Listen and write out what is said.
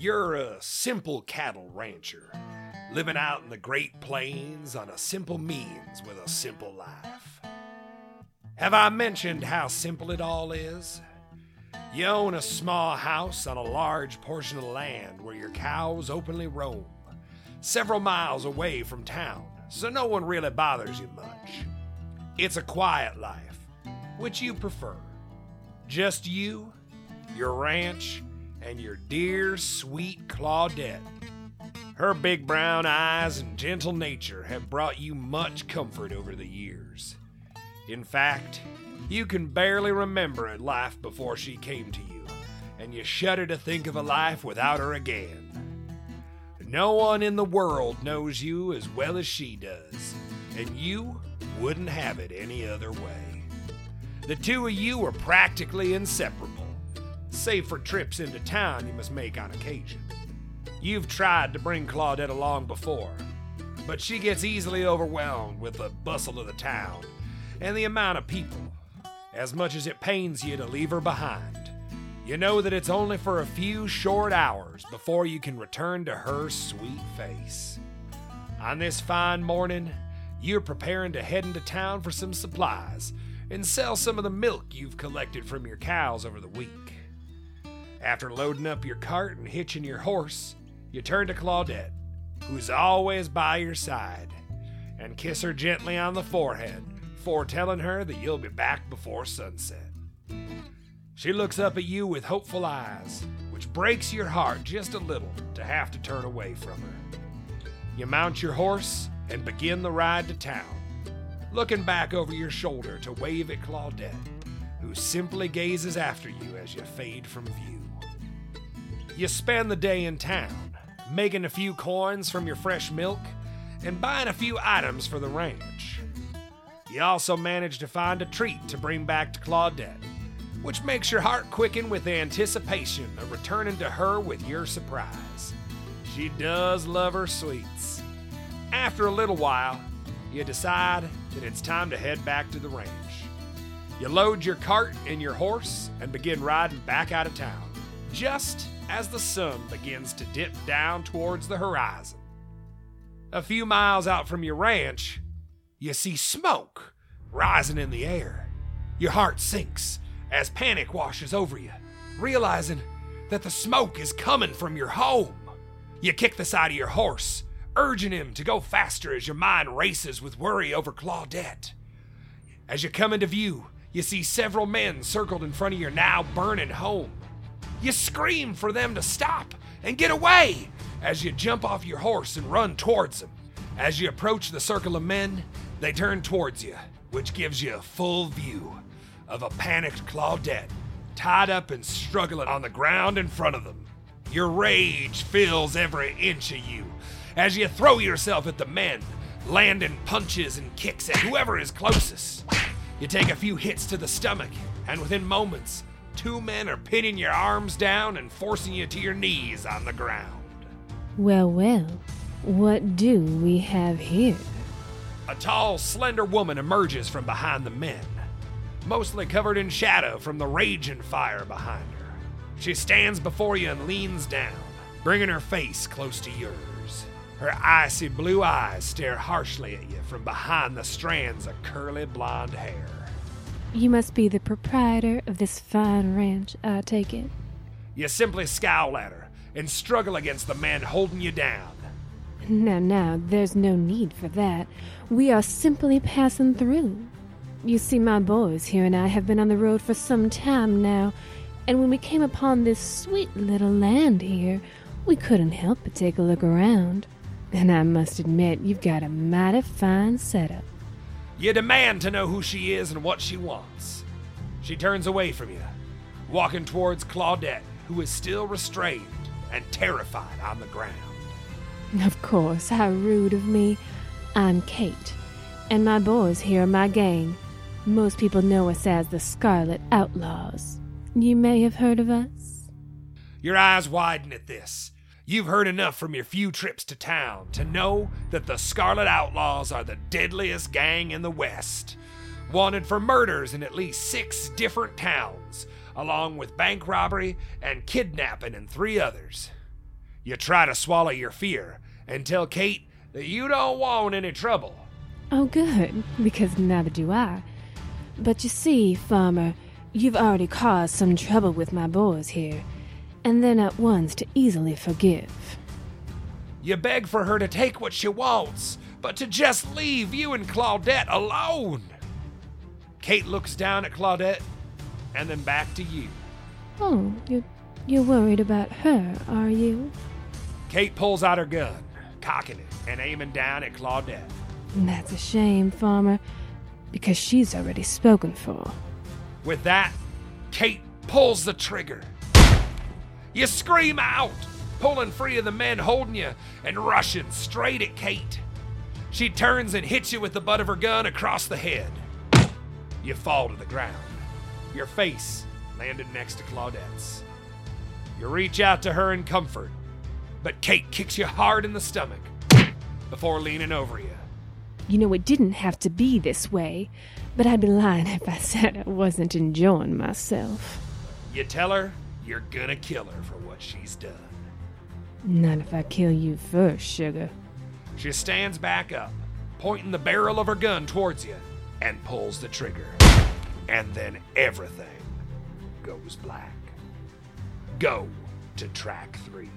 You're a simple cattle rancher, living out in the Great Plains on a simple means with a simple life. Have I mentioned how simple it all is? You own a small house on a large portion of land where your cows openly roam, several miles away from town, so no one really bothers you much. It's a quiet life, which you prefer. Just you, your ranch, and your dear, sweet Claudette. Her big brown eyes and gentle nature have brought you much comfort over the years. In fact, you can barely remember a life before she came to you, and you shudder to think of a life without her again. No one in the world knows you as well as she does, and you wouldn't have it any other way. The two of you are practically inseparable, save for trips into town you must make on occasion. You've tried to bring Claudette along before, but she gets easily overwhelmed with the bustle of the town and the amount of people. As much as it pains you to leave her behind, you know that it's only for a few short hours before you can return to her sweet face. On this fine morning, you're preparing to head into town for some supplies and sell some of the milk you've collected from your cows over the week. After loading up your cart and hitching your horse, you turn to Claudette, who's always by your side, and kiss her gently on the forehead, foretelling her that you'll be back before sunset. She looks up at you with hopeful eyes, which breaks your heart just a little to have to turn away from her. You mount your horse and begin the ride to town, looking back over your shoulder to wave at Claudette, who simply gazes after you as you fade from view. You spend the day in town, making a few coins from your fresh milk and buying a few items for the ranch. You also manage to find a treat to bring back to Claudette, which makes your heart quicken with anticipation of returning to her with your surprise. She does love her sweets. After a little while, you decide that it's time to head back to the ranch. You load your cart and your horse and begin riding back out of town, just as the sun begins to dip down towards the horizon. A few miles out from your ranch, you see smoke rising in the air. Your heart sinks as panic washes over you, realizing that the smoke is coming from your home. You kick the side of your horse, urging him to go faster as your mind races with worry over Claudette. As you come into view, you see several men circled in front of your now burning home. You scream for them to stop and get away as you jump off your horse and run towards them. As you approach the circle of men, they turn towards you, which gives you a full view of a panicked Claudette tied up and struggling on the ground in front of them. Your rage fills every inch of you as you throw yourself at the men, landing punches and kicks at whoever is closest. You take a few hits to the stomach, and within moments, two men are pinning your arms down and forcing you to your knees on the ground. Well, well, what do we have here? A tall, slender woman emerges from behind the men, mostly covered in shadow from the raging fire behind her. She stands before you and leans down, bringing her face close to yours. Her icy blue eyes stare harshly at you from behind the strands of curly blonde hair. You must be the proprietor of this fine ranch, I take it. You simply scowl at her and struggle against the men holding you down. Now, now, there's no need for that. We are simply passing through. You see, my boys here and I have been on the road for some time now, and when we came upon this sweet little land here, we couldn't help but take a look around. And I must admit, you've got a mighty fine setup. You demand to know who she is and what she wants. She turns away from you, walking towards Claudette, who is still restrained and terrified on the ground. Of course, how rude of me. I'm Kate, and my boys here are my gang. Most people know us as the Scarlet Outlaws. You may have heard of us. Your eyes widen at this. You've heard enough from your few trips to town to know that the Scarlet Outlaws are the deadliest gang in the West, wanted for murders in at least six different towns, along with bank robbery and kidnapping in three others. You try to swallow your fear and tell Kate that you don't want any trouble. Oh, good, because neither do I. But you see, Farmer, you've already caused some trouble with my boys here, and then at once to easily forgive. You beg for her to take what she wants, but to just leave you and Claudette alone. Kate looks down at Claudette and then back to you. Oh, you're, you're worried about her, are you? Kate pulls out her gun, cocking it and aiming down at Claudette. That's a shame, Farmer, because she's already spoken for. With that, Kate pulls the trigger. You scream out, pulling free of the men holding you and rushing straight at Kate. She turns and hits you with the butt of her gun across the head. You fall to the ground, your face landed next to Claudette's. You reach out to her in comfort, but Kate kicks you hard in the stomach before leaning over you. You know, it didn't have to be this way, but I'd be lying if I said I wasn't enjoying myself. You tell her you're gonna kill her for what she's done. Not if I kill you first, sugar. She stands back up, pointing the barrel of her gun towards you, and pulls the trigger. And then everything goes black. Go to track three.